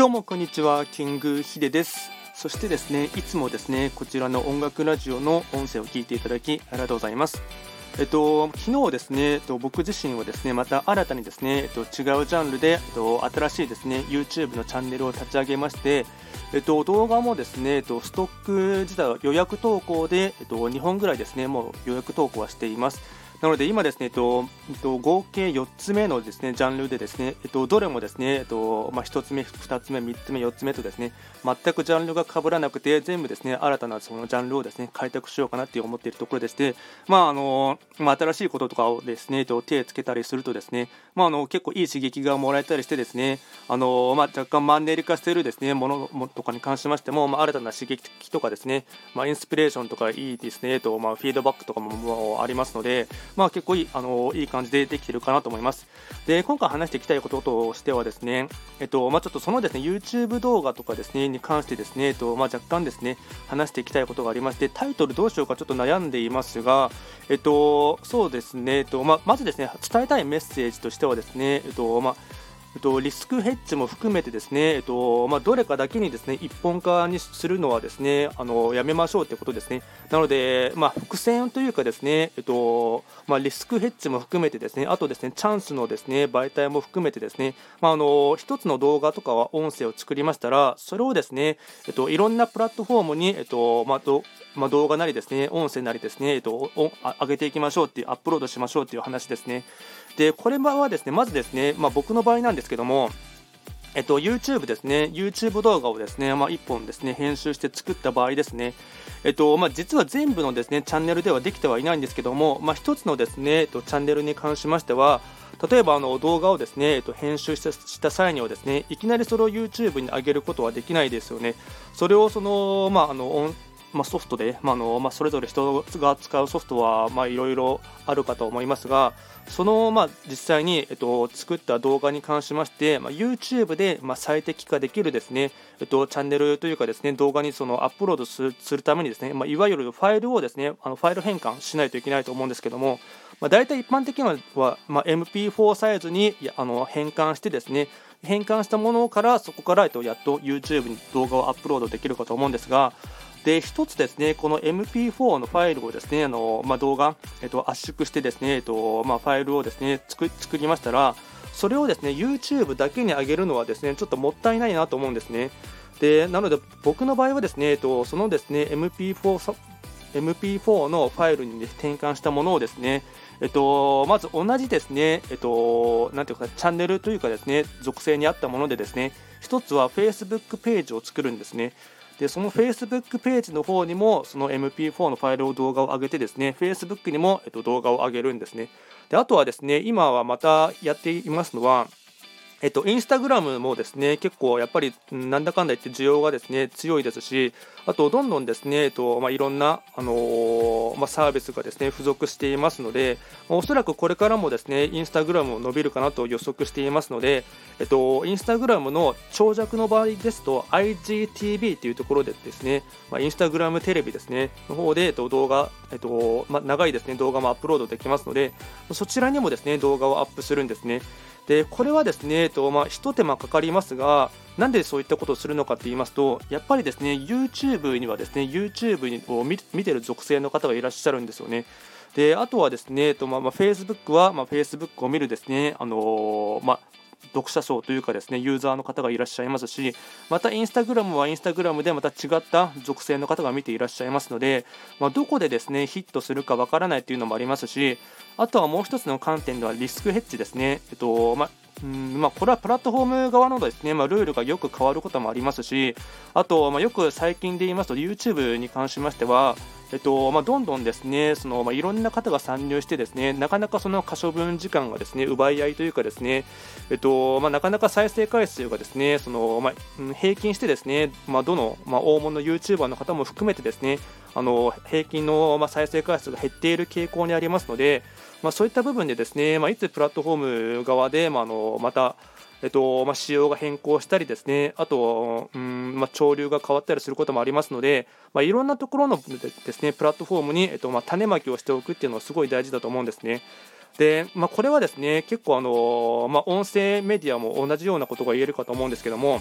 どうもこんにちはキングヒデですそしてですねいつもですねこちらの音楽ラジオの音声を聞いていただきありがとうございますえっと、昨日ですね、えっと、僕自身はですねまた新たにですね、えっと、違うジャンルで、えっと、新しいですね YouTube のチャンネルを立ち上げまして、えっと、動画もですね、えっと、ストック自体は予約投稿で、えっと、2本ぐらいですねもう予約投稿はしています。なので今ですね、えっと、えっと、合計4つ目のですね、ジャンルでですね、えっと、どれもですね、えっと、まあ、1つ目、2つ目、3つ目、4つ目とですね、全くジャンルが被らなくて、全部ですね、新たなそのジャンルをですね、開拓しようかなって思っているところでして、まあ、あの、まあ、新しいこととかをですね、えっと、手つけたりするとですね、まあ、あの、結構いい刺激がもらえたりしてですね、あの、まあ、若干マンネリ化しているですね、ものとかに関しましても、まあ、新たな刺激とかですね、まあ、インスピレーションとかいいですね、えっと、まあ、フィードバックとかもありますので、まあ、結構いい、あの、いい感じでできてるかなと思います。で今回話していきたいこととしてはですね、えっとまあ、ちょっとそのですね YouTube 動画とかですねに関してですね、えっとまあ、若干ですね話していきたいことがありましてタイトルどうしようかちょっと悩んでいますが、えっとそうですね、えっとまあ、まずですね伝えたいメッセージとしてはですね、えっとまあえっと、リスクヘッジも含めてですね、えっとまあ、どれかだけにですね一本化にするのはですねあのやめましょうということですね。なので、まあ、伏線というかですね、えっとまあ、リスクヘッジも含めてですねあとですねチャンスのですね媒体も含めてですね、まあ、あの一つの動画とかは音声を作りましたらそれをですね、えっと、いろんなプラットフォームに、えっとまあどまあ、動画なりですね音声なりですね、えっと、上げていきましょうっていうアップロードしましょうっていう話ですね。でこれはですねまずですね、まあ、僕の場合なんですですけどもえっと、YouTube ですね、YouTube 動画をですね、まあ、1本ですね、編集して作った場合ですね、えっと、まあ、実は全部のですね、チャンネルではできてはいないんですけども、まあ、1つのですね、えっと、チャンネルに関しましては、例えばあの動画をですね、えっと、編集した際にはですね、いきなりそれを YouTube に上げることはできないですよね。それをその、まあ、あのまあ、ソフトで、まあのまあ、それぞれ人が使うソフトはいろいろあるかと思いますが、その、まあ、実際に、えっと、作った動画に関しまして、まあ、YouTube で、まあ、最適化できるですね、えっと、チャンネルというかですね動画にそのアップロードするするためにですね、まあ、いわゆるファイルをですねあのファイル変換しないといけないと思うんですけども、まあ、大体一般的には、まあ、MP4 サイズにあの変換してですね変換したものからそこから、えっと、やっと YouTube に動画をアップロードできるかと思うんですがで1つですねこの MP4 のファイルをですねあの、まあ、動画、えっと、圧縮してですね、えっとまあ、ファイルをですね作作りましたらそれをですね YouTube だけに上げるのはですねちょっともったいないなと思うんですねでなので僕の場合はですね、えっと、そのですね MP4 MP4 のファイルに、ね、転換したものをですね、えっと、まず同じですね、えっと、なんていうか、チャンネルというかですね、属性に合ったものでですね、一つは Facebook ページを作るんですね。でその Facebook ページの方にもその MP4 のファイルを動画を上げてですね Facebook にも、えっと、動画を上げるんですね。であとはですね今はまたやっていますのはえっと、インスタグラムもですね結構やっぱりなんだかんだ言って需要がですね強いですしあとどんどんですね、えっとまあ、いろんな、あのー、まあ、サービスがですね付属していますので、まあ、おそらくこれからもですねインスタグラムも伸びるかなと予測していますので、えっと、インスタグラムの長尺の場合ですと IGTV というところでですね、まあ、インスタグラムテレビですねの方で、えっと、動画、えっとまあ、長いですね動画もアップロードできますのでそちらにもですね動画をアップするんですね。でこれはですね、えっとまあ、ひと手間かかりますが、なんでそういったことをするのかと言いますと、やっぱりですね YouTube にはですね YouTube を見てる属性の方がいらっしゃるんですよね。であとはですね、えっとまあまあ、Facebook は、まあ、Facebook を見るですね、あのー、まあ、読者層というかですねユーザーの方がいらっしゃいますしまたインスタグラムはインスタグラムでまた違った属性の方が見ていらっしゃいますので、まあ、どこでですねヒットするかわからないというのもありますしあとはもう一つの観点ではリスクヘッジですね、えっとまうんまあ、これはプラットフォーム側のですね、まあ、ルールがよく変わることもありますし、あと、まあ、よく最近で言いますと、YouTube に関しましては、えっとまあ、どんどんですねその、まあ、いろんな方が参入してですねなかなかその可処分時間がですね奪い合いというかですね、えっとまあ、なかなか再生回数がですねその、まあ、平均してですね、まあ、どの、まあ、大物 YouTuber の方も含めてですねあの平均の、まあ、再生回数が減っている傾向にありますので、まあ、そういった部分でですね、まあ、いつプラットフォーム側で、まあ、あのまたえっとまあ、仕様が変更したりですね、あと、うんまあ、潮流が変わったりすることもありますので、まあ、いろんなところのですねプラットフォームに、えっとまあ、種まきをしておくっていうのはすごい大事だと思うんですね。で、まあ、これはですね結構あの、まあ、音声メディアも同じようなことが言えるかと思うんですけども、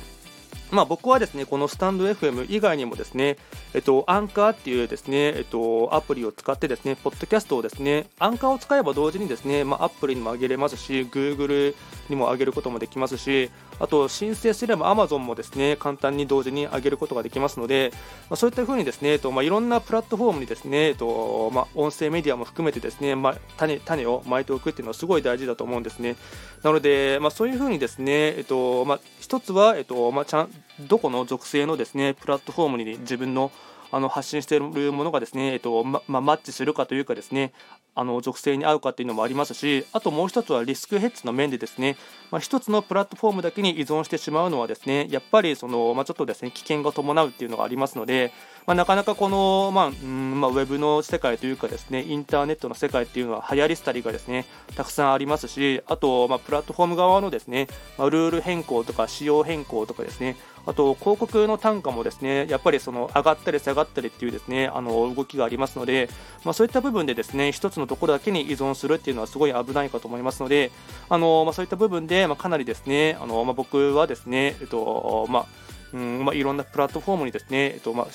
まあ、僕はですねこのスタンド FM 以外にもですね、えっと、アンカーっていうですね、えっと、アプリを使ってですね、ポッドキャストをですね、アンカーを使えば同時にですね、まあ、アプリにも上げれますし、Google にも上げることもできますし、あと申請すれば Amazon もですね、簡単に同時に上げることができますので、まあ、そういったふうにですね、えっとまあ、いろんなプラットフォームにですね、えっとまあ、音声メディアも含めてですね、まあ、種種を巻いておくっていうのはすごい大事だと思うんですね。なので、まあ、そういうふうにですね、えっとまあ、一つは、えっとまあ、ちゃんどこの属性のですねプラットフォームに自分のあの発信しているものがですね、えっとままマッチするかというかですねあの属性に合うかというのもありますしあともう1つはリスクヘッジの面でですね、まあ、一つのプラットフォームだけに依存してしまうのはですねやっぱりその、まあ、ちょっとですね危険が伴うっていうのがありますので、まあ、なかなかこの、まあうんまあ、ウェブの世界というかですねインターネットの世界っていうのは流行り廃りがですねたくさんありますしあと、まあ、プラットフォーム側のですね、まあ、ルール変更とか仕様変更とかですねあと広告の単価もですねやっぱりその上がったり下がったりっていうですねあの動きがありますので、まあ、そういった部分でですね一つのところだけに依存するっていうのはすごい危ないかと思いますのであの、まあ、そういった部分で、まあ、かなりですねあの、まあ、僕はですね、えっとまあうんまあ、いろんなプラットフォームにですね、えっとまあ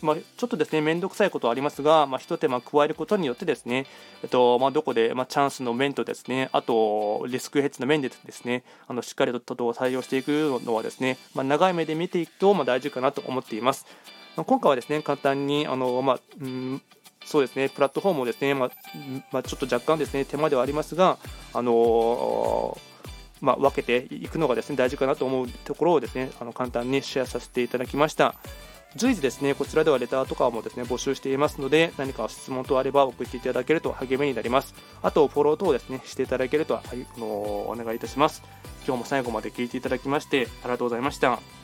まあ、ちょっとですね面倒くさいことはありますが、まあ、一手間加えることによってですね、えっとまあ、どこで、まあ、チャンスの面とですねあとリスクヘッジの面でですねあのしっかりと対応していくのはですね、まあ、長い目で見ていくと、まあ、大事かなと思っています。まあ、今回はですね簡単にあの、まあうんそうですねプラットフォームをですね、まあまあ、ちょっと若干ですね手間ではありますが、あのーまあ、分けていくのがですね大事かなと思うところをですねあの簡単にシェアさせていただきました。随時ですねこちらではレターとかもですね募集していますので何か質問等あれば送っていただけると励みになります。あとフォロー等ですねしていただけると、はい、あのお願いいたします。今日も最後まで聞いていただきましてありがとうございました。